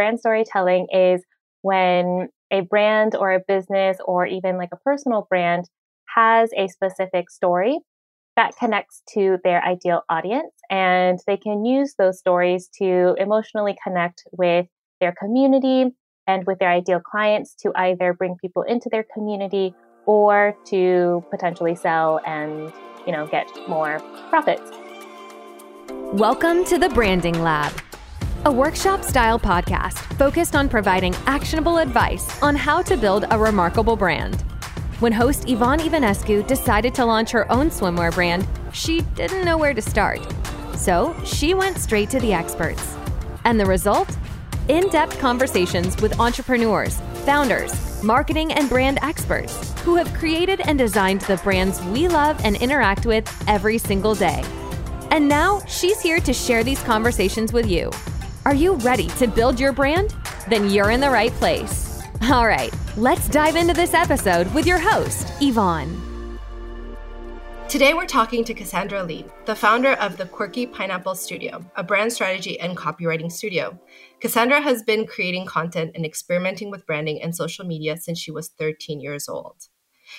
brand storytelling is when a brand or a business or even like a personal brand has a specific story that connects to their ideal audience and they can use those stories to emotionally connect with their community and with their ideal clients to either bring people into their community or to potentially sell and you know get more profits. Welcome to the branding lab a workshop style podcast focused on providing actionable advice on how to build a remarkable brand. When host Yvonne Ivanescu decided to launch her own swimwear brand, she didn't know where to start. So she went straight to the experts. And the result? In depth conversations with entrepreneurs, founders, marketing, and brand experts who have created and designed the brands we love and interact with every single day. And now she's here to share these conversations with you. Are you ready to build your brand? Then you're in the right place. All right, let's dive into this episode with your host, Yvonne. Today, we're talking to Cassandra Le, the founder of the Quirky Pineapple Studio, a brand strategy and copywriting studio. Cassandra has been creating content and experimenting with branding and social media since she was 13 years old.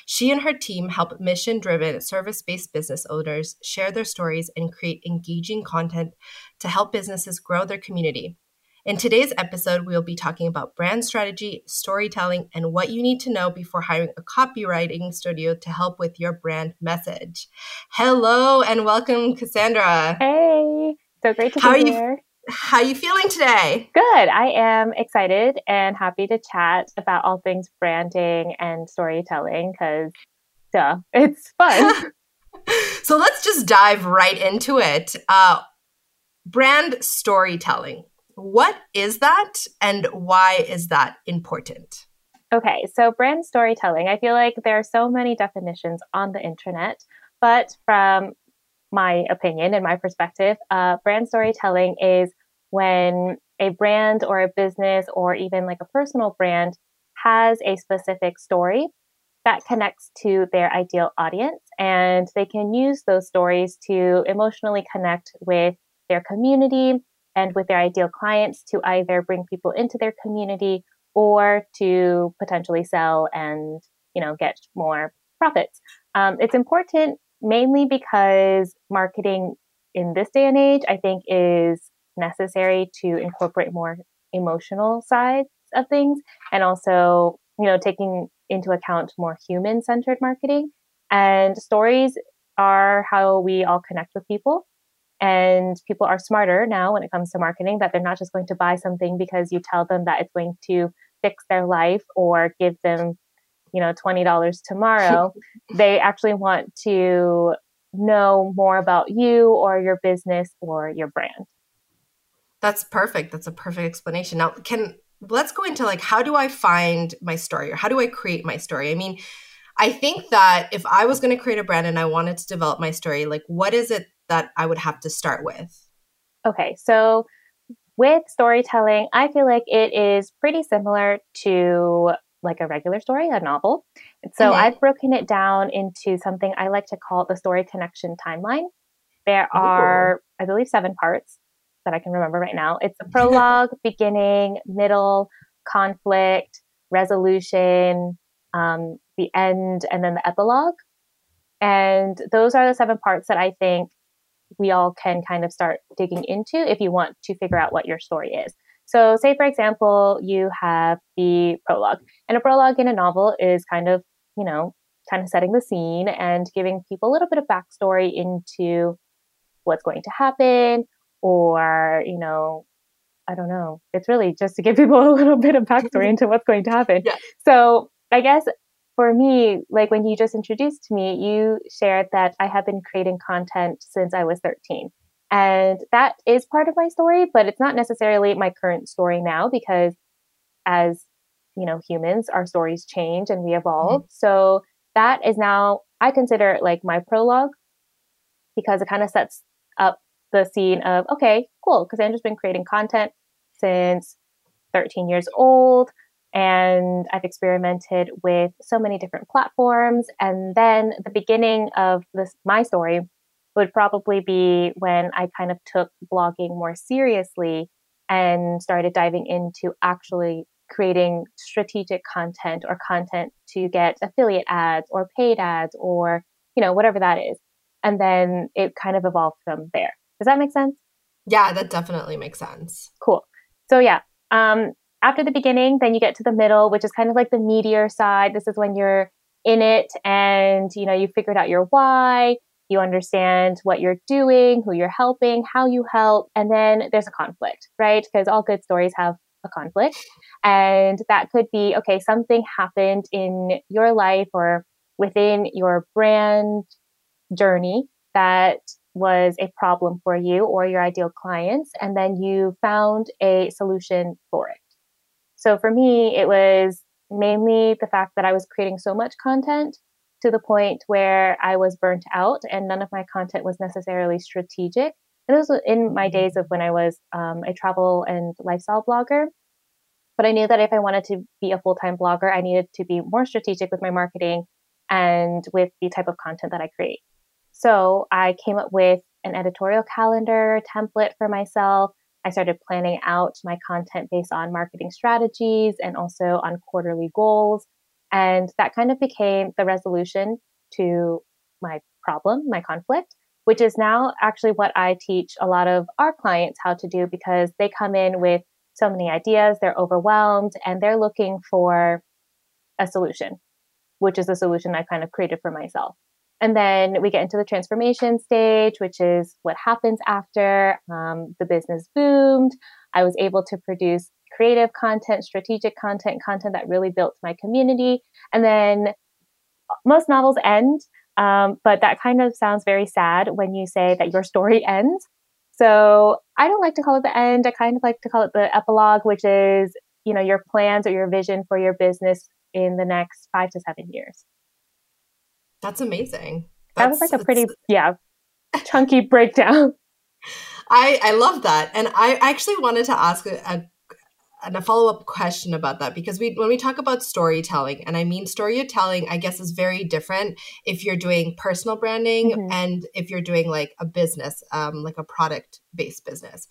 She and her team help mission driven, service based business owners share their stories and create engaging content to help businesses grow their community. In today's episode, we will be talking about brand strategy, storytelling, and what you need to know before hiring a copywriting studio to help with your brand message. Hello and welcome, Cassandra. Hey, so great to How be are you? here. How are you feeling today? Good. I am excited and happy to chat about all things branding and storytelling because, duh, it's fun. so let's just dive right into it. Uh, brand storytelling. What is that and why is that important? Okay, so brand storytelling. I feel like there are so many definitions on the internet, but from my opinion and my perspective, uh, brand storytelling is when a brand or a business or even like a personal brand has a specific story that connects to their ideal audience and they can use those stories to emotionally connect with their community and with their ideal clients to either bring people into their community or to potentially sell and you know get more profits. Um, it's important mainly because marketing in this day and age i think is necessary to incorporate more emotional sides of things and also you know taking into account more human centered marketing. And stories are how we all connect with people and people are smarter now when it comes to marketing that they're not just going to buy something because you tell them that it's going to fix their life or give them you know $20 tomorrow they actually want to know more about you or your business or your brand. That's perfect. That's a perfect explanation. Now can let's go into like how do i find my story or how do i create my story? I mean i think that if i was going to create a brand and i wanted to develop my story like what is it that I would have to start with? Okay, so with storytelling, I feel like it is pretty similar to like a regular story, a novel. So mm-hmm. I've broken it down into something I like to call the story connection timeline. There are, Ooh. I believe, seven parts that I can remember right now. It's a prologue, beginning, middle, conflict, resolution, um, the end, and then the epilogue. And those are the seven parts that I think we all can kind of start digging into if you want to figure out what your story is. So, say for example, you have the prologue, and a prologue in a novel is kind of, you know, kind of setting the scene and giving people a little bit of backstory into what's going to happen, or, you know, I don't know. It's really just to give people a little bit of backstory into what's going to happen. Yeah. So, I guess for me, like when you just introduced me, you shared that I have been creating content since I was 13. And that is part of my story, but it's not necessarily my current story now because as you know, humans, our stories change and we evolve. Mm-hmm. So that is now I consider like my prologue because it kind of sets up the scene of okay, cool, Cassandra's been creating content since 13 years old and I've experimented with so many different platforms. And then the beginning of this my story would probably be when I kind of took blogging more seriously and started diving into actually creating strategic content or content to get affiliate ads or paid ads or, you know, whatever that is. And then it kind of evolved from there. Does that make sense? Yeah, that definitely makes sense. Cool. So yeah, um, after the beginning, then you get to the middle, which is kind of like the meteor side. This is when you're in it and you know you figured out your why, you understand what you're doing, who you're helping, how you help, and then there's a conflict, right? Because all good stories have a conflict. And that could be okay, something happened in your life or within your brand journey that was a problem for you or your ideal clients, and then you found a solution for it. So for me, it was mainly the fact that I was creating so much content to the point where I was burnt out and none of my content was necessarily strategic. And this was in my mm-hmm. days of when I was um, a travel and lifestyle blogger. But I knew that if I wanted to be a full time blogger, I needed to be more strategic with my marketing and with the type of content that I create. So I came up with an editorial calendar template for myself. I started planning out my content based on marketing strategies and also on quarterly goals. And that kind of became the resolution to my problem, my conflict, which is now actually what I teach a lot of our clients how to do because they come in with so many ideas, they're overwhelmed, and they're looking for a solution, which is a solution I kind of created for myself. And then we get into the transformation stage, which is what happens after um, the business boomed. I was able to produce creative content, strategic content, content that really built my community. And then most novels end, um, but that kind of sounds very sad when you say that your story ends. So I don't like to call it the end. I kind of like to call it the epilogue, which is, you know, your plans or your vision for your business in the next five to seven years. That's amazing. That's, that was like a pretty, yeah, chunky breakdown. I, I love that. And I actually wanted to ask a, a and a follow-up question about that because we when we talk about storytelling and i mean storytelling i guess is very different if you're doing personal branding mm-hmm. and if you're doing like a business um, like a product based business.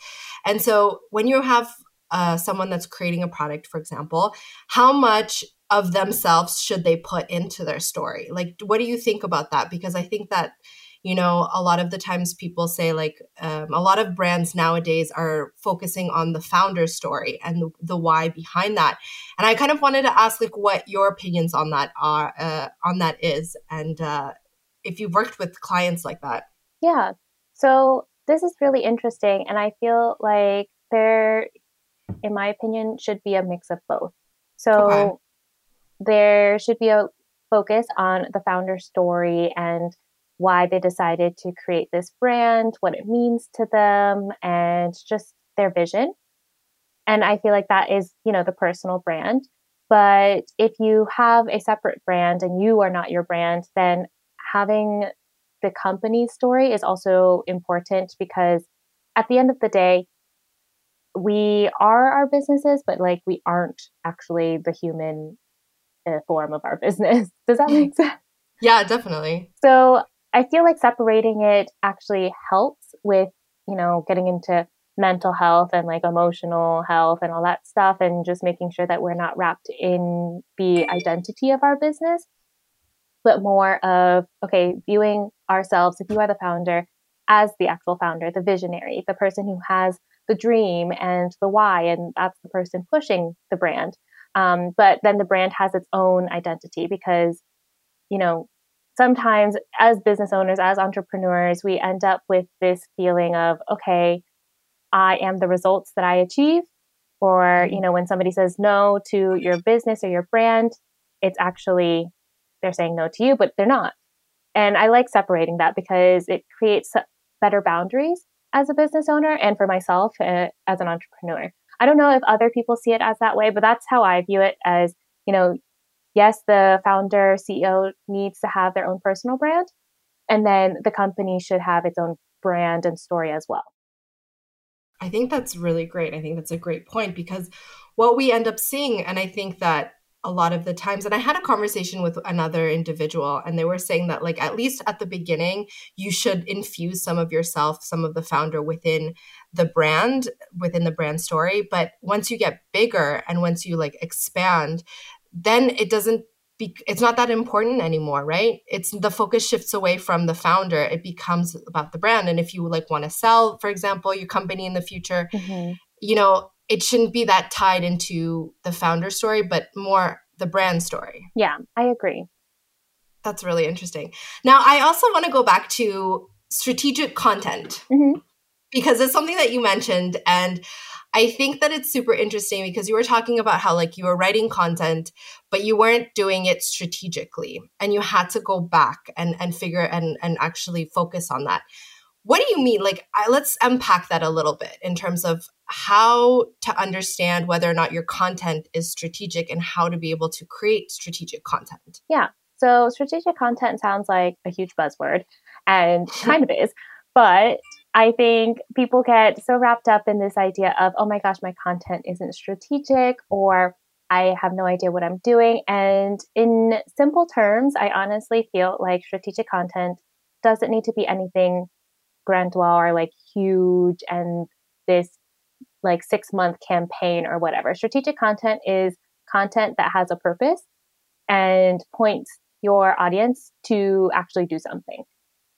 And so when you have uh, someone that's creating a product for example how much of themselves should they put into their story? Like what do you think about that? Because i think that you know a lot of the times people say like um, a lot of brands nowadays are focusing on the founder story and the, the, why behind that. And i kind of wanted to ask like what your opinions on that are uh, on that is and uh, if you've worked with clients like that. Yeah. So this is really interesting and i feel like there in my opinion should be a mix of both. So okay. there should be a focus on the founder story and why they decided to create this brand, what it means to them, and just their vision. And I feel like that is, you know, the personal brand. But if you have a separate brand and you are not your brand, then having the company story is also important because at the end of the day, we are our businesses, but like we aren't actually the human a form of our business. Does that make mm. sense? Yeah, definitely. So I feel like separating it actually helps with, you know, getting into mental health and like emotional health and all that stuff and just making sure that we're not wrapped in the identity of our business, but more of, okay, viewing ourselves, if you are the founder, as the actual founder, the visionary, the person who has the dream and the why, and that's the person pushing the brand. Um, but then the brand has its own identity because, you know, sometimes as business owners, as entrepreneurs, we end up with this feeling of, okay, I am the results that I achieve. Or, mm-hmm. you know, when somebody says no to your business or your brand, it's actually they're saying no to you, but they're not. And I like separating that because it creates better boundaries as a business owner and for myself uh, as an entrepreneur. I don't know if other people see it as that way, but that's how I view it as, you know, yes, the founder, CEO needs to have their own personal brand. And then the company should have its own brand and story as well. I think that's really great. I think that's a great point because what we end up seeing, and I think that a lot of the times and i had a conversation with another individual and they were saying that like at least at the beginning you should infuse some of yourself some of the founder within the brand within the brand story but once you get bigger and once you like expand then it doesn't be, it's not that important anymore right it's the focus shifts away from the founder it becomes about the brand and if you like want to sell for example your company in the future mm-hmm. you know it shouldn't be that tied into the founder story, but more the brand story. Yeah, I agree. That's really interesting. Now, I also want to go back to strategic content mm-hmm. because it's something that you mentioned. And I think that it's super interesting because you were talking about how, like, you were writing content, but you weren't doing it strategically and you had to go back and, and figure and, and actually focus on that. What do you mean? Like, I, let's unpack that a little bit in terms of how to understand whether or not your content is strategic and how to be able to create strategic content. Yeah. So, strategic content sounds like a huge buzzword and kind of is. But I think people get so wrapped up in this idea of, oh my gosh, my content isn't strategic or I have no idea what I'm doing. And in simple terms, I honestly feel like strategic content doesn't need to be anything grandiose or like huge and this like six month campaign or whatever. Strategic content is content that has a purpose and points your audience to actually do something.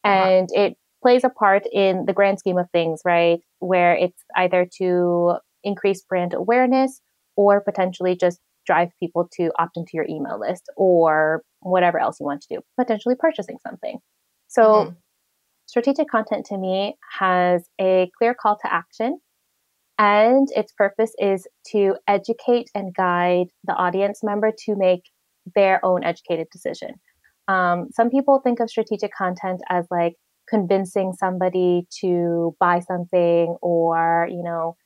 Uh-huh. And it plays a part in the grand scheme of things, right? Where it's either to increase brand awareness or potentially just drive people to opt into your email list or whatever else you want to do, potentially purchasing something. So, mm-hmm. strategic content to me has a clear call to action and its purpose is to educate and guide the audience member to make their own educated decision. Um, some people think of strategic content as like convincing somebody to buy something or, you know,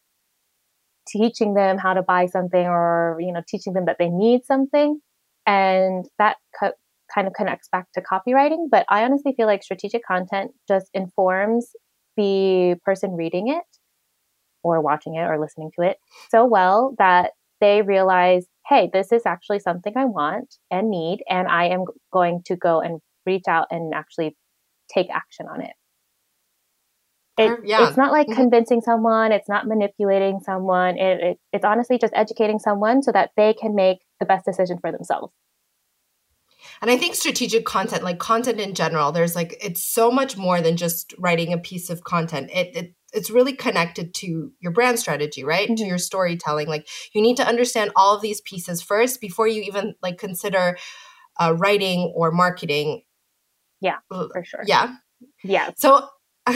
teaching them how to buy something or, you know, teaching them that they need something. And that co- kind of connects back to copywriting. But I honestly feel like strategic content just informs the person reading it or watching it or listening to it so well that they realize, hey, this is actually something I want and need, and I am going to go and reach out and actually take action on it. It, yeah. It's not like mm-hmm. convincing someone, it's not manipulating someone. It, it, it's honestly just educating someone so that they can make the best decision for themselves. And I think strategic content, like content in general, there's like it's so much more than just writing a piece of content. It, it it's really connected to your brand strategy, right? Mm-hmm. To your storytelling. Like you need to understand all of these pieces first before you even like consider uh, writing or marketing. Yeah, for sure. Yeah. Yeah. So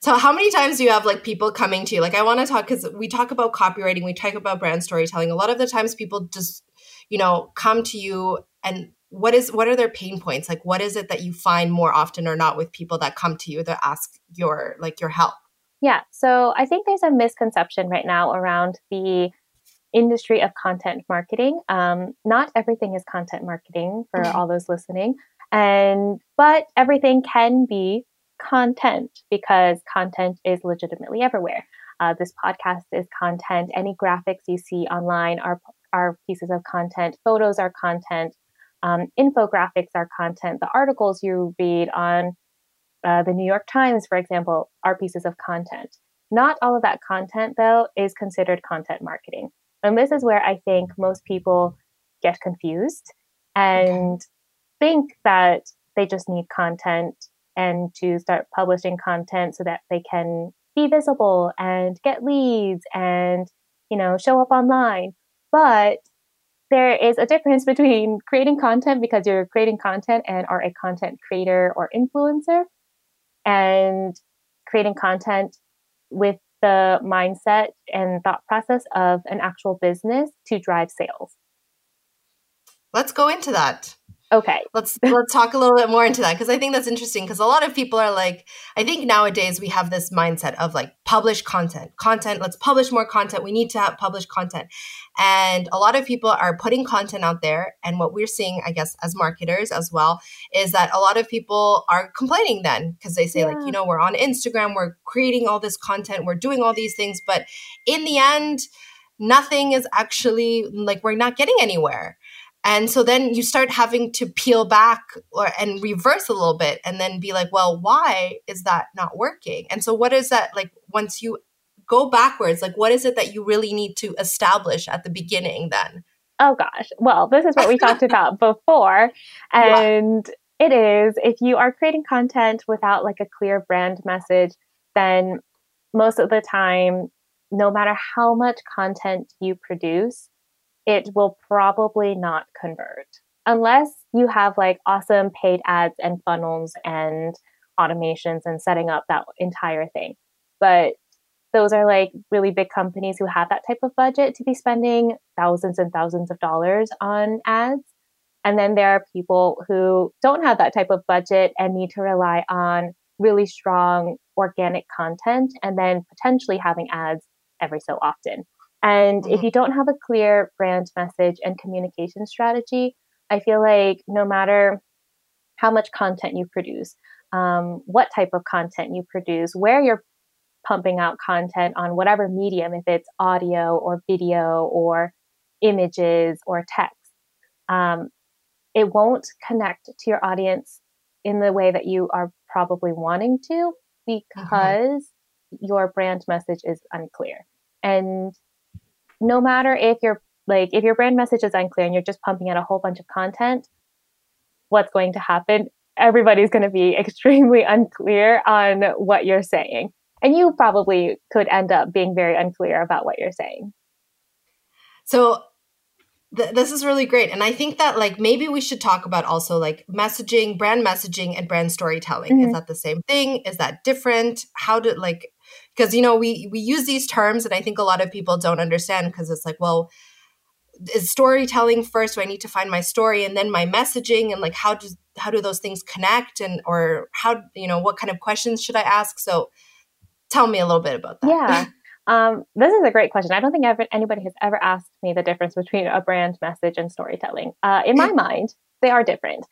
So how many times do you have like people coming to you? Like I want to talk because we talk about copywriting, we talk about brand storytelling. A lot of the times people just, you know, come to you and what is what are their pain points? Like what is it that you find more often or not with people that come to you that ask your like your help? Yeah. So I think there's a misconception right now around the industry of content marketing. Um, not everything is content marketing for mm-hmm. all those listening. And, but everything can be content because content is legitimately everywhere. Uh, this podcast is content. Any graphics you see online are, are pieces of content. Photos are content. Um, infographics are content. The articles you read on uh, the New York Times, for example, are pieces of content. Not all of that content, though, is considered content marketing. And this is where I think most people get confused and. Think that they just need content and to start publishing content so that they can be visible and get leads and, you know, show up online. But there is a difference between creating content because you're creating content and are a content creator or influencer and creating content with the mindset and thought process of an actual business to drive sales. Let's go into that. Okay. Let's let's talk a little bit more into that because I think that's interesting because a lot of people are like I think nowadays we have this mindset of like publish content. Content, let's publish more content. We need to have publish content. And a lot of people are putting content out there and what we're seeing I guess as marketers as well is that a lot of people are complaining then because they say yeah. like you know we're on Instagram, we're creating all this content, we're doing all these things but in the end nothing is actually like we're not getting anywhere and so then you start having to peel back or and reverse a little bit and then be like well why is that not working? And so what is that like once you go backwards like what is it that you really need to establish at the beginning then? Oh gosh. Well this is what we talked about before. And yeah. it is if you are creating content without like a clear brand message then most of the time no matter how much content you produce it will probably not convert unless you have like awesome paid ads and funnels and automations and setting up that entire thing. But those are like really big companies who have that type of budget to be spending thousands and thousands of dollars on ads. And then there are people who don't have that type of budget and need to rely on really strong organic content and then potentially having ads every so often. And if mm-hmm. you don't have a clear brand message and communication strategy, I feel like no matter how much content you produce, um, what type of content you produce, where you're pumping out content on whatever medium, if it's audio or video or images or text, um, it won't connect to your audience in the way that you are probably wanting to mm-hmm. because mm-hmm. your brand message is unclear. And no matter if you're like if your brand message is unclear and you're just pumping out a whole bunch of content, what's going to happen? Everybody's going to be extremely unclear on what you're saying. And you probably could end up being very unclear about what you're saying. So th- this is really great and i think that like maybe we should talk about also like messaging brand messaging and brand storytelling mm-hmm. is that the same thing is that different how did like because you know we we use these terms and i think a lot of people don't understand because it's like well is storytelling first do i need to find my story and then my messaging and like how does how do those things connect and or how you know what kind of questions should i ask so tell me a little bit about that yeah um, this is a great question. I don't think ever, anybody has ever asked me the difference between a brand message and storytelling. Uh, in my mind, they are different.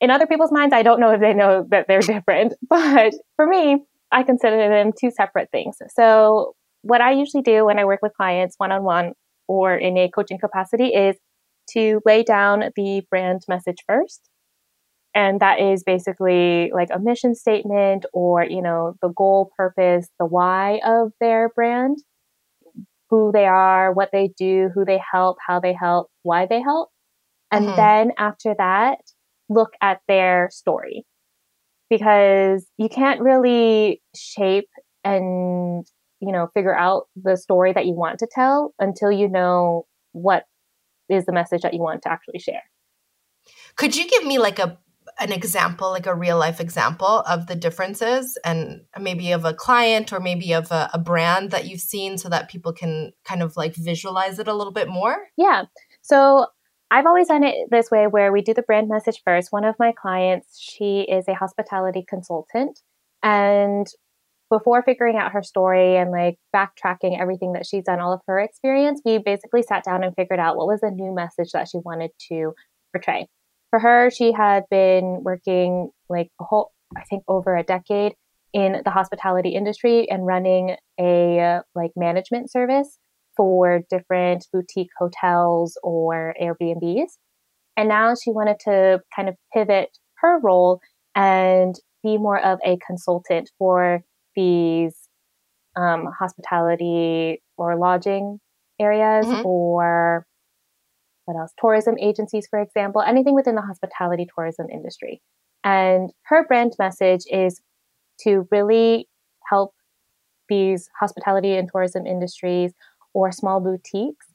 In other people's minds, I don't know if they know that they're different. But for me, I consider them two separate things. So, what I usually do when I work with clients one on one or in a coaching capacity is to lay down the brand message first. And that is basically like a mission statement or, you know, the goal, purpose, the why of their brand, who they are, what they do, who they help, how they help, why they help. And mm-hmm. then after that, look at their story because you can't really shape and you know figure out the story that you want to tell until you know what is the message that you want to actually share. Could you give me like a an example like a real life example of the differences and maybe of a client or maybe of a, a brand that you've seen so that people can kind of like visualize it a little bit more? Yeah. So I've always done it this way where we do the brand message first. One of my clients, she is a hospitality consultant. And before figuring out her story and like backtracking everything that she's done, all of her experience, we basically sat down and figured out what was the new message that she wanted to portray. For her, she had been working like a whole, I think, over a decade in the hospitality industry and running a like management service for different boutique hotels or Airbnbs. And now she wanted to kind of pivot her role and be more of a consultant for these um, hospitality or lodging areas mm-hmm. or what else? Tourism agencies, for example, anything within the hospitality tourism industry. And her brand message is to really help these hospitality and tourism industries or small boutiques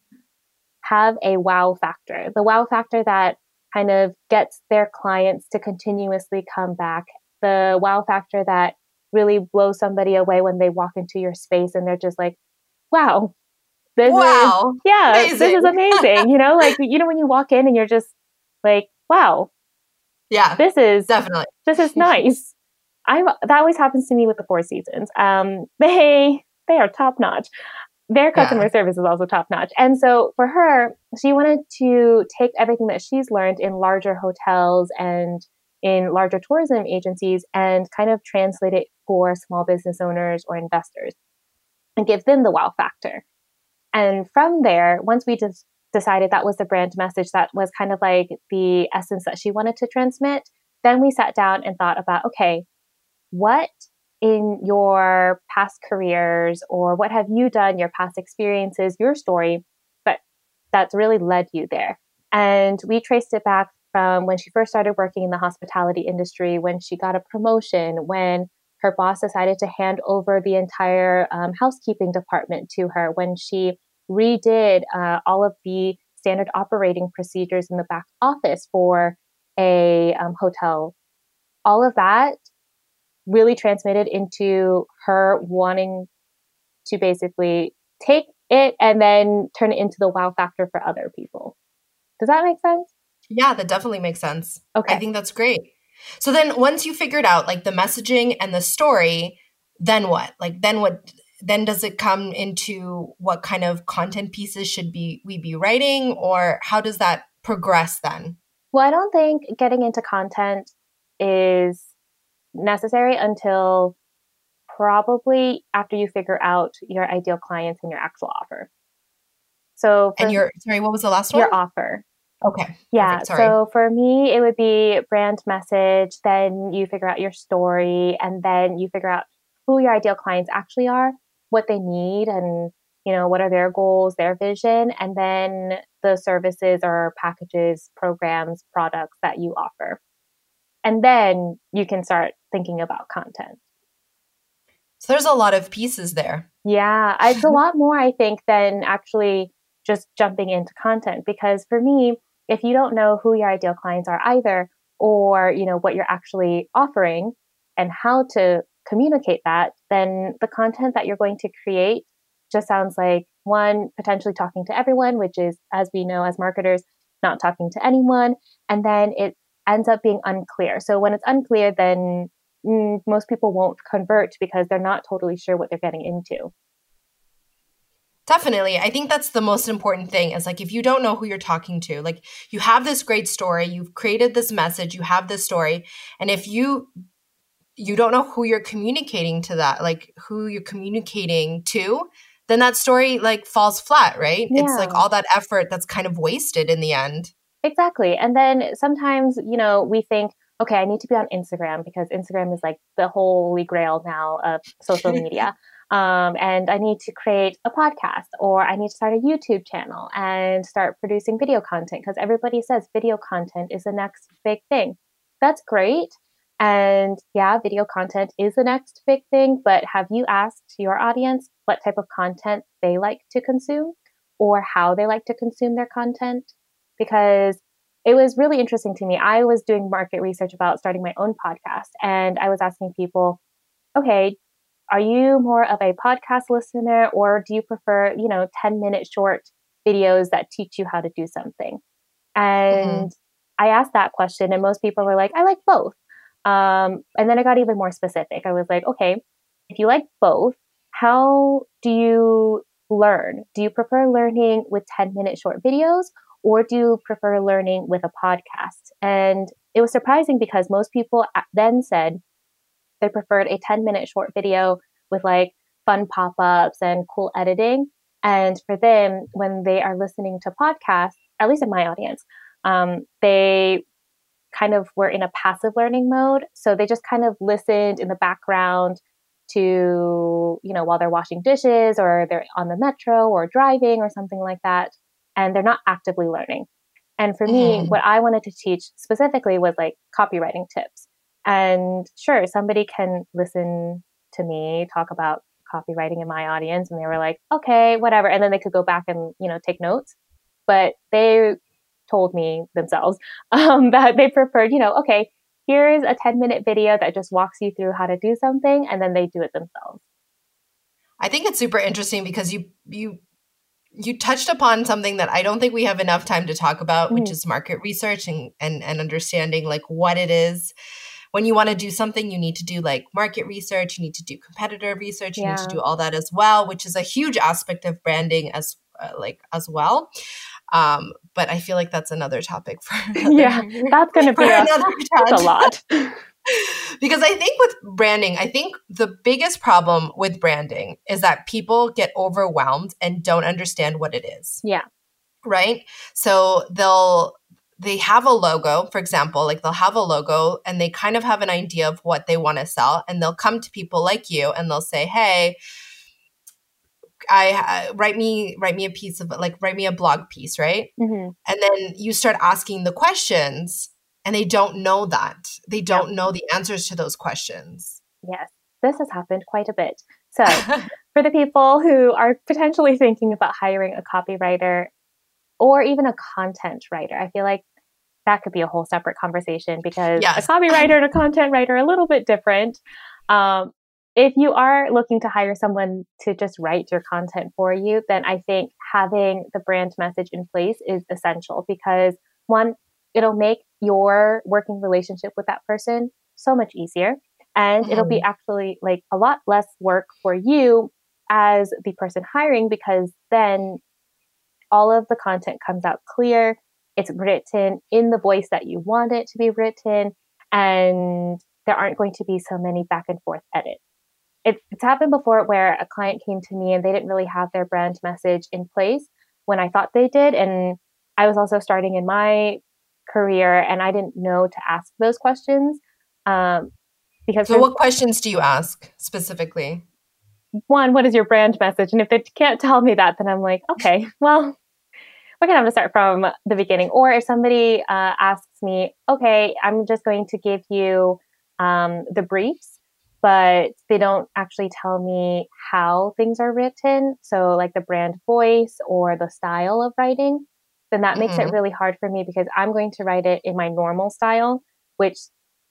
have a wow factor. The wow factor that kind of gets their clients to continuously come back. The wow factor that really blows somebody away when they walk into your space and they're just like, wow, this wow. is, yeah, amazing. this is amazing. you know, like, you know, when you walk in and you're just like, wow. Yeah. This is definitely, this is nice. I'm, that always happens to me with the Four Seasons. Um, they, they are top notch their customer yeah. service is also top notch. And so for her, she wanted to take everything that she's learned in larger hotels and in larger tourism agencies and kind of translate it for small business owners or investors and give them the wow factor. And from there, once we just decided that was the brand message that was kind of like the essence that she wanted to transmit, then we sat down and thought about okay, what in your past careers or what have you done, your past experiences, your story, but that's really led you there. And we traced it back from when she first started working in the hospitality industry, when she got a promotion, when her boss decided to hand over the entire um, housekeeping department to her, when she redid uh, all of the standard operating procedures in the back office for a um, hotel. All of that really transmitted into her wanting to basically take it and then turn it into the wow factor for other people. Does that make sense? Yeah, that definitely makes sense. Okay. I think that's great. So then once you figured out like the messaging and the story, then what? Like then what then does it come into what kind of content pieces should be we be writing or how does that progress then? Well, I don't think getting into content is necessary until probably after you figure out your ideal clients and your actual offer. So, and your sorry, what was the last one? Your offer. Okay. Yeah. So for me, it would be brand message. Then you figure out your story, and then you figure out who your ideal clients actually are, what they need, and you know what are their goals, their vision, and then the services or packages, programs, products that you offer. And then you can start thinking about content. So there's a lot of pieces there. Yeah, it's a lot more, I think, than actually just jumping into content. Because for me, if you don't know who your ideal clients are either, or you know what you're actually offering and how to communicate that, then the content that you're going to create just sounds like one potentially talking to everyone, which is, as we know as marketers, not talking to anyone. And then it ends up being unclear. So when it's unclear, then mm, most people won't convert because they're not totally sure what they're getting into. Definitely. I think that's the most important thing is like if you don't know who you're talking to, like you have this great story, you've created this message, you have this story, and if you you don't know who you're communicating to that, like who you're communicating to, then that story like falls flat, right? Yeah. It's like all that effort that's kind of wasted in the end. Exactly. And then sometimes, you know, we think, okay, I need to be on Instagram because Instagram is like the holy grail now of social media. Um, and I need to create a podcast or I need to start a YouTube channel and start producing video content because everybody says video content is the next big thing. That's great. And yeah, video content is the next big thing, but have you asked your audience what type of content they like to consume or how they like to consume their content? Because it was really interesting to me. I was doing market research about starting my own podcast and I was asking people, okay, are you more of a podcast listener or do you prefer, you know, 10 minute short videos that teach you how to do something? And mm-hmm. I asked that question and most people were like, I like both. Um, and then I got even more specific. I was like, okay, if you like both, how do you learn? Do you prefer learning with 10 minute short videos or do you prefer learning with a podcast? And it was surprising because most people then said, they preferred a 10 minute short video with like fun pop ups and cool editing. And for them, when they are listening to podcasts, at least in my audience, um, they kind of were in a passive learning mode. So they just kind of listened in the background to, you know, while they're washing dishes or they're on the metro or driving or something like that. And they're not actively learning. And for me, mm. what I wanted to teach specifically was like copywriting tips. And sure, somebody can listen to me talk about copywriting in my audience and they were like, okay, whatever. And then they could go back and, you know, take notes. But they told me themselves um, that they preferred, you know, okay, here's a 10 minute video that just walks you through how to do something and then they do it themselves. I think it's super interesting because you you you touched upon something that I don't think we have enough time to talk about, mm-hmm. which is market research and, and and understanding like what it is when you want to do something, you need to do like market research, you need to do competitor research, you yeah. need to do all that as well, which is a huge aspect of branding as uh, like as well. Um, but I feel like that's another topic for another, yeah, that's going to be a, a lot. Because I think with branding, I think the biggest problem with branding is that people get overwhelmed and don't understand what it is. Yeah. Right? So they'll they have a logo, for example, like they'll have a logo and they kind of have an idea of what they want to sell and they'll come to people like you and they'll say, "Hey, I uh, write me write me a piece of like write me a blog piece, right?" Mm-hmm. And then you start asking the questions and they don't know that. They don't know the answers to those questions. Yes, this has happened quite a bit. So, for the people who are potentially thinking about hiring a copywriter or even a content writer, I feel like that could be a whole separate conversation because yes. a copywriter and a content writer are a little bit different. Um, if you are looking to hire someone to just write your content for you, then I think having the brand message in place is essential because one, it'll make your working relationship with that person so much easier. And mm-hmm. it'll be mm-hmm. actually like a lot less work for you as the person hiring because then all of the content comes out clear. It's written in the voice that you want it to be written, and there aren't going to be so many back and forth edits. It's, it's happened before where a client came to me and they didn't really have their brand message in place when I thought they did. And I was also starting in my career and I didn't know to ask those questions. Um, because so, what questions do you ask specifically? One, what is your brand message? And if they can't tell me that, then I'm like, okay, well, we're gonna have to start from the beginning. Or if somebody uh, asks me, okay, I'm just going to give you um, the briefs, but they don't actually tell me how things are written. So, like the brand voice or the style of writing then that makes mm-hmm. it really hard for me because I'm going to write it in my normal style, which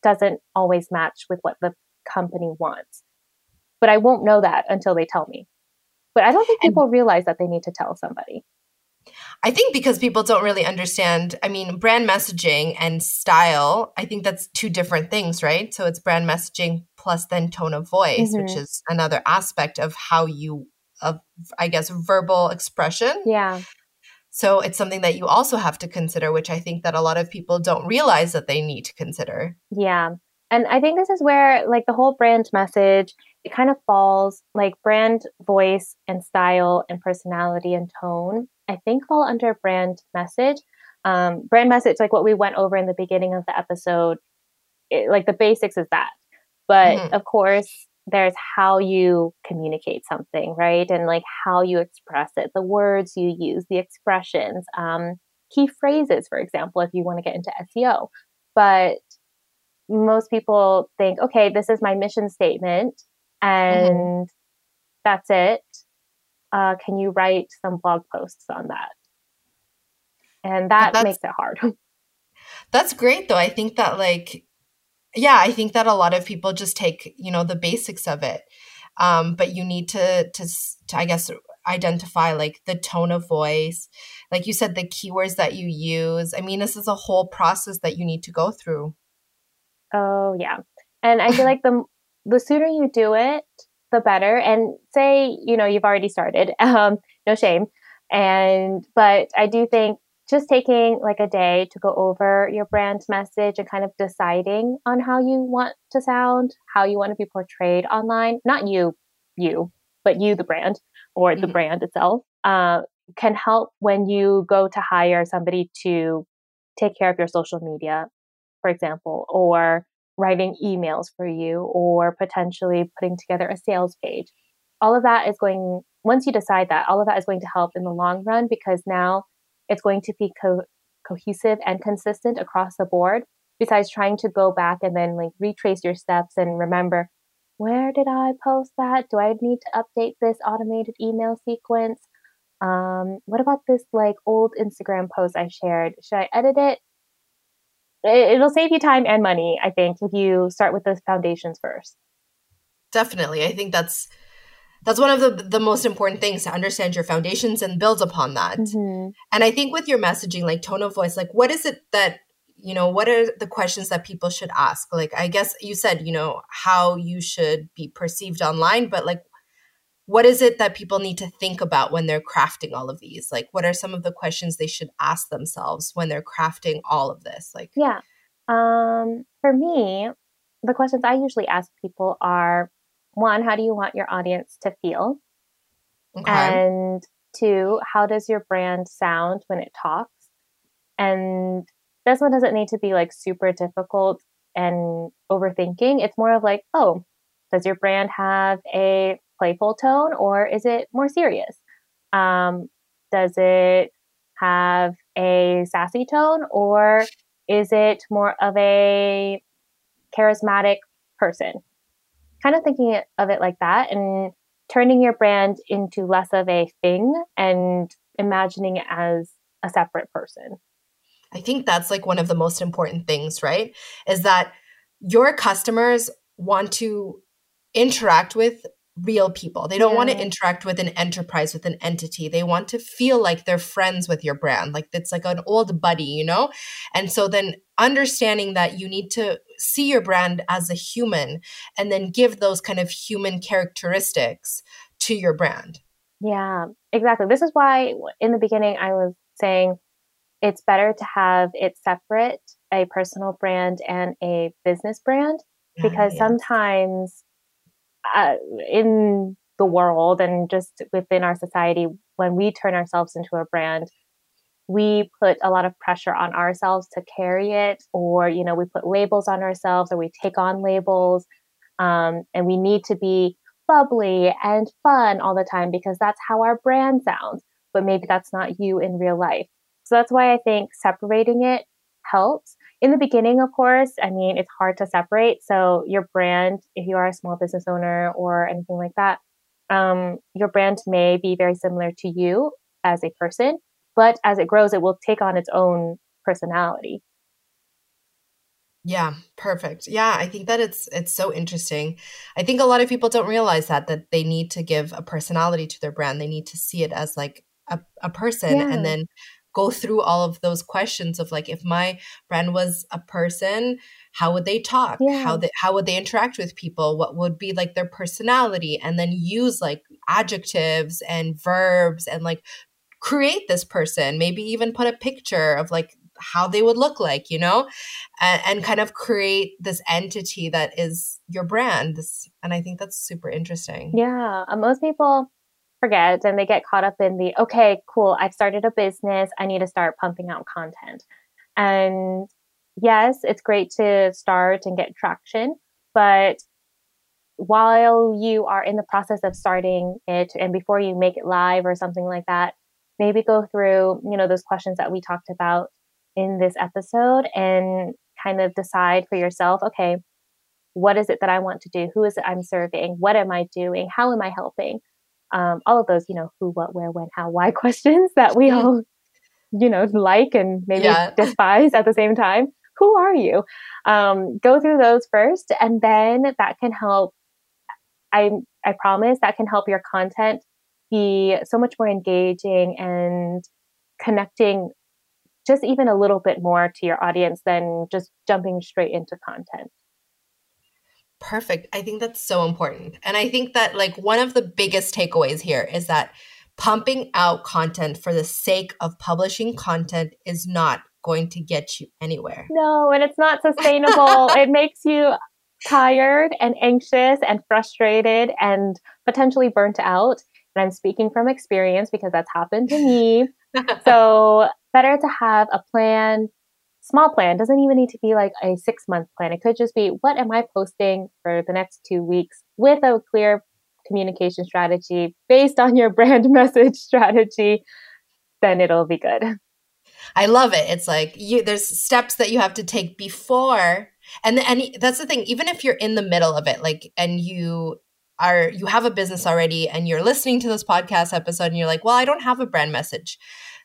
doesn't always match with what the company wants. But I won't know that until they tell me. But I don't think people and, realize that they need to tell somebody. I think because people don't really understand, I mean, brand messaging and style, I think that's two different things, right? So it's brand messaging plus then tone of voice, mm-hmm. which is another aspect of how you of I guess verbal expression. Yeah. So it's something that you also have to consider, which I think that a lot of people don't realize that they need to consider. Yeah. And I think this is where like the whole brand message, it kind of falls like brand voice and style and personality and tone, I think fall under brand message. Um, brand message, like what we went over in the beginning of the episode, it, like the basics is that. But mm-hmm. of course, there's how you communicate something, right? And like how you express it, the words you use, the expressions, um, key phrases, for example, if you want to get into SEO. But most people think, okay, this is my mission statement mm-hmm. and mm-hmm. that's it. Uh, can you write some blog posts on that? And that makes it hard. That's great, though. I think that, like, yeah, I think that a lot of people just take, you know, the basics of it. Um, but you need to, to, to, I guess, identify like the tone of voice, like you said, the keywords that you use. I mean, this is a whole process that you need to go through. Oh yeah, and I feel like the the sooner you do it, the better. And say you know you've already started, um, no shame. And but I do think just taking like a day to go over your brand message and kind of deciding on how you want to sound, how you want to be portrayed online, not you, you, but you, the brand or the mm-hmm. brand itself, uh, can help when you go to hire somebody to take care of your social media, for example, or writing emails for you, or potentially putting together a sales page. All of that is going, once you decide that, all of that is going to help in the long run because now it's going to be co- cohesive and consistent across the board besides trying to go back and then like retrace your steps and remember where did I post that? Do I need to update this automated email sequence? Um, what about this like old Instagram post I shared? Should I edit it? It'll save you time and money, I think, if you start with the foundations first. Definitely. I think that's that's one of the the most important things to understand your foundations and build upon that. Mm-hmm. and i think with your messaging like tone of voice like what is it that you know what are the questions that people should ask? Like i guess you said you know how you should be perceived online but like what is it that people need to think about when they're crafting all of these? Like what are some of the questions they should ask themselves when they're crafting all of this? Like yeah. Um for me the questions I usually ask people are one, how do you want your audience to feel? Okay. And two, how does your brand sound when it talks? And this one doesn't need to be like super difficult and overthinking. It's more of like, oh, does your brand have a playful tone or is it more serious? Um, does it have a sassy tone or is it more of a charismatic person? Kind of thinking of it like that and turning your brand into less of a thing and imagining it as a separate person. I think that's like one of the most important things, right? Is that your customers want to interact with real people. They don't yeah. want to interact with an enterprise, with an entity. They want to feel like they're friends with your brand, like it's like an old buddy, you know? And so then understanding that you need to see your brand as a human and then give those kind of human characteristics to your brand. Yeah, exactly. This is why in the beginning I was saying it's better to have it separate a personal brand and a business brand ah, because yeah. sometimes uh, in the world and just within our society, when we turn ourselves into a brand, we put a lot of pressure on ourselves to carry it, or, you know, we put labels on ourselves or we take on labels. Um, and we need to be bubbly and fun all the time because that's how our brand sounds. But maybe that's not you in real life. So that's why I think separating it helps in the beginning, of course, I mean, it's hard to separate. So your brand, if you are a small business owner or anything like that, um, your brand may be very similar to you as a person, but as it grows, it will take on its own personality. Yeah, perfect. Yeah, I think that it's it's so interesting. I think a lot of people don't realize that that they need to give a personality to their brand. They need to see it as like a, a person yeah. and then go through all of those questions of like if my brand was a person how would they talk? Yeah. how they how would they interact with people? What would be like their personality? And then use like adjectives and verbs and like create this person. Maybe even put a picture of like how they would look like you know? And, and kind of create this entity that is your brand. This and i think that's super interesting. Yeah. Uh, most people forget and they get caught up in the okay, cool, I've started a business, I need to start pumping out content. And yes, it's great to start and get traction, but while you are in the process of starting it and before you make it live or something like that, maybe go through, you know, those questions that we talked about in this episode and kind of decide for yourself, okay, what is it that I want to do? Who is it I'm serving? What am I doing? How am I helping? Um, all of those, you know, who, what, where, when, how, why questions that we all, you know, like and maybe yeah. despise at the same time. Who are you? Um, go through those first, and then that can help. I I promise that can help your content be so much more engaging and connecting just even a little bit more to your audience than just jumping straight into content. Perfect. I think that's so important. And I think that like one of the biggest takeaways here is that pumping out content for the sake of publishing content is not going to get you anywhere. No, and it's not sustainable. it makes you tired and anxious and frustrated and potentially burnt out. And I'm speaking from experience because that's happened to me. so, better to have a plan small plan doesn't even need to be like a six month plan. It could just be what am I posting for the next two weeks with a clear communication strategy based on your brand message strategy, then it'll be good. I love it. It's like you there's steps that you have to take before and and that's the thing even if you're in the middle of it like and you are you have a business already and you're listening to this podcast episode and you're like, "Well, I don't have a brand message."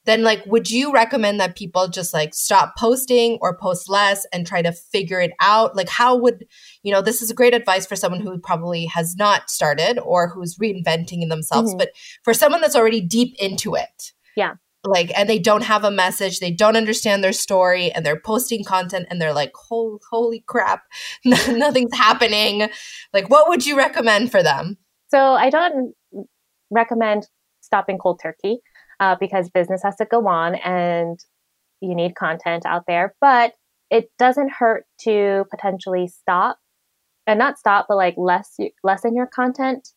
Then like would you recommend that people just like stop posting or post less and try to figure it out? Like how would you know this is a great advice for someone who probably has not started or who's reinventing themselves mm-hmm. but for someone that's already deep into it. Yeah. Like and they don't have a message they don't understand their story and they're posting content and they're like holy, holy crap nothing's happening. Like what would you recommend for them? So i don't recommend stopping cold turkey uh, because business has to go on and you need content out there. But it doesn't hurt to potentially stop and not stop, but like less lessen your content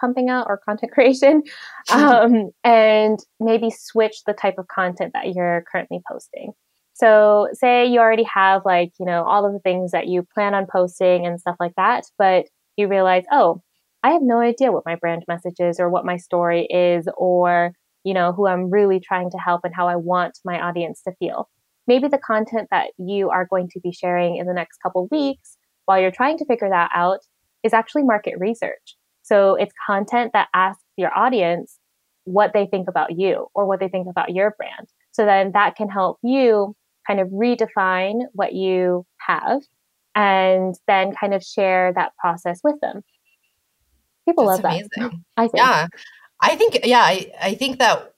pumping out or content creation, um, and maybe switch the type of content that you're currently posting. So, say you already have like, you know, all of the things that you plan on posting and stuff like that, but you realize, oh, I have no idea what my brand message is or what my story is or, you know, who I'm really trying to help and how I want my audience to feel. Maybe the content that you are going to be sharing in the next couple weeks while you're trying to figure that out is actually market research. So it's content that asks your audience what they think about you or what they think about your brand. So then that can help you kind of redefine what you have and then kind of share that process with them. People That's love amazing. that. I think. Yeah. I think yeah, I, I think that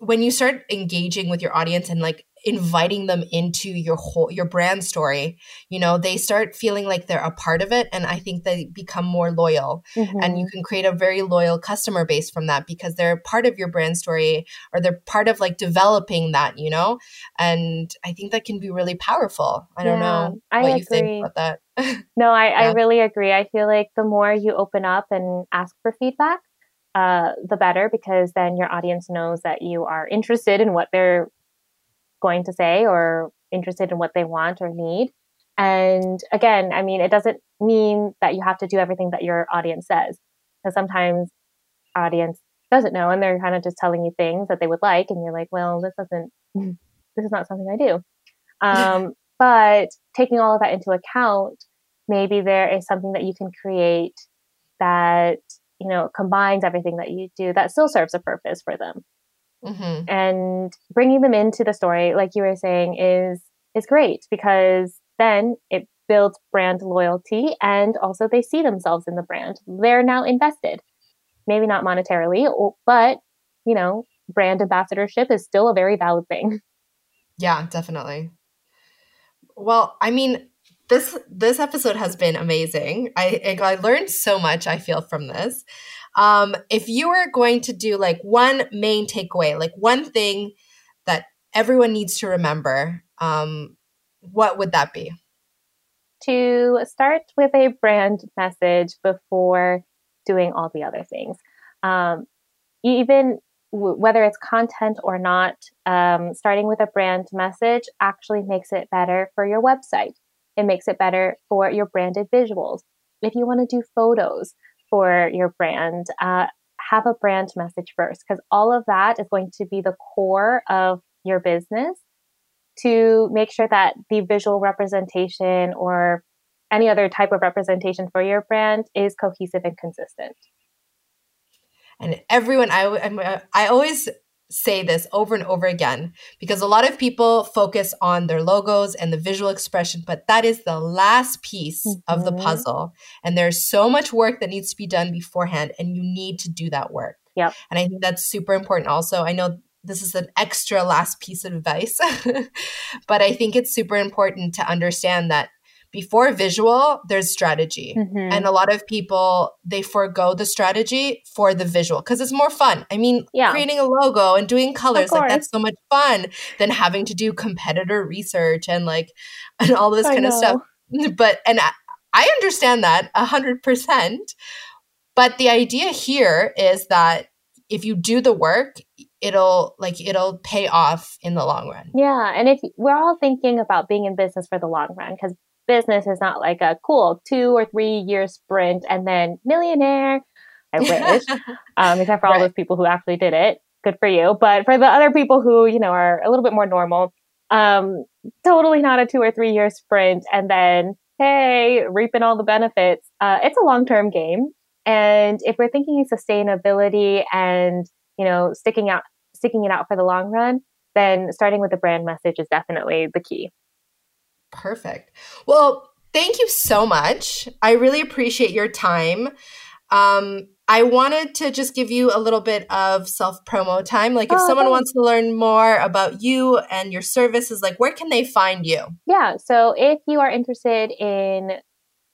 when you start engaging with your audience and like inviting them into your whole your brand story you know they start feeling like they're a part of it and i think they become more loyal mm-hmm. and you mm-hmm. can create a very loyal customer base from that because they're part of your brand story or they're part of like developing that you know and i think that can be really powerful i yeah, don't know I what agree. you think about that no I, yeah. I really agree i feel like the more you open up and ask for feedback uh, the better because then your audience knows that you are interested in what they're going to say or interested in what they want or need. And again, I mean, it doesn't mean that you have to do everything that your audience says. Because sometimes audience doesn't know and they're kind of just telling you things that they would like and you're like, well, this doesn't this is not something I do. Um, but taking all of that into account, maybe there is something that you can create that, you know, combines everything that you do that still serves a purpose for them. Mm-hmm. And bringing them into the story, like you were saying, is is great because then it builds brand loyalty and also they see themselves in the brand. They're now invested. Maybe not monetarily, but you know, brand ambassadorship is still a very valid thing. Yeah, definitely. Well, I mean, this this episode has been amazing. I I learned so much. I feel from this. Um, if you were going to do like one main takeaway, like one thing that everyone needs to remember, um, what would that be? To start with a brand message before doing all the other things. Um, even w- whether it's content or not, um, starting with a brand message actually makes it better for your website. It makes it better for your branded visuals. If you want to do photos, for your brand, uh, have a brand message first because all of that is going to be the core of your business to make sure that the visual representation or any other type of representation for your brand is cohesive and consistent. And everyone, I, I'm, I always say this over and over again because a lot of people focus on their logos and the visual expression, but that is the last piece mm-hmm. of the mm-hmm. puzzle. And there's so much work that needs to be done beforehand, and you need to do that work. Yep. And I think that's super important also. I know this is an extra last piece of advice, but I think it's super important to understand that before visual there's strategy mm-hmm. and a lot of people they forego the strategy for the visual because it's more fun i mean yeah. creating a logo and doing colors like that's so much fun than having to do competitor research and like and all this I kind know. of stuff but and I, I understand that a hundred percent but the idea here is that if you do the work it'll like it'll pay off in the long run yeah and if we're all thinking about being in business for the long run because business is not like a cool two or three year sprint and then millionaire. I wish, um, except for all right. those people who actually did it. Good for you. But for the other people who, you know, are a little bit more normal, um, totally not a two or three year sprint. And then, hey, reaping all the benefits. Uh, it's a long term game. And if we're thinking sustainability and, you know, sticking out, sticking it out for the long run, then starting with the brand message is definitely the key. Perfect. Well, thank you so much. I really appreciate your time. Um, I wanted to just give you a little bit of self promo time. Like, if oh, someone wants to learn more about you and your services, like, where can they find you? Yeah. So, if you are interested in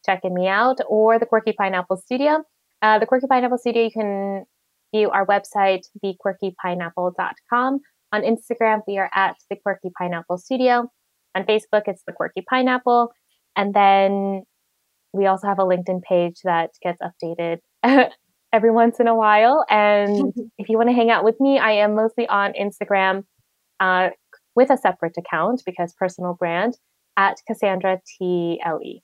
checking me out or the Quirky Pineapple Studio, uh, the Quirky Pineapple Studio, you can view our website, thequirkypineapple.com. On Instagram, we are at the Quirky Pineapple Studio. On Facebook, it's the Quirky Pineapple. And then we also have a LinkedIn page that gets updated every once in a while. And if you want to hang out with me, I am mostly on Instagram uh, with a separate account because personal brand at Cassandra T L E.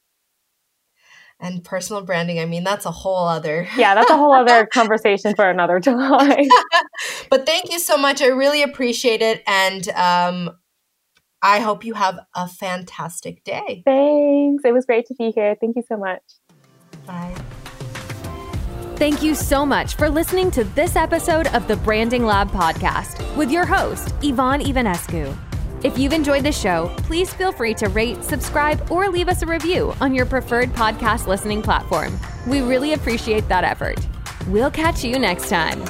And personal branding, I mean, that's a whole other. yeah, that's a whole other conversation for another time. but thank you so much. I really appreciate it. And um, I hope you have a fantastic day. Thanks. It was great to be here. Thank you so much. Bye. Thank you so much for listening to this episode of the Branding Lab podcast with your host, Yvonne Ivanescu. If you've enjoyed the show, please feel free to rate, subscribe, or leave us a review on your preferred podcast listening platform. We really appreciate that effort. We'll catch you next time.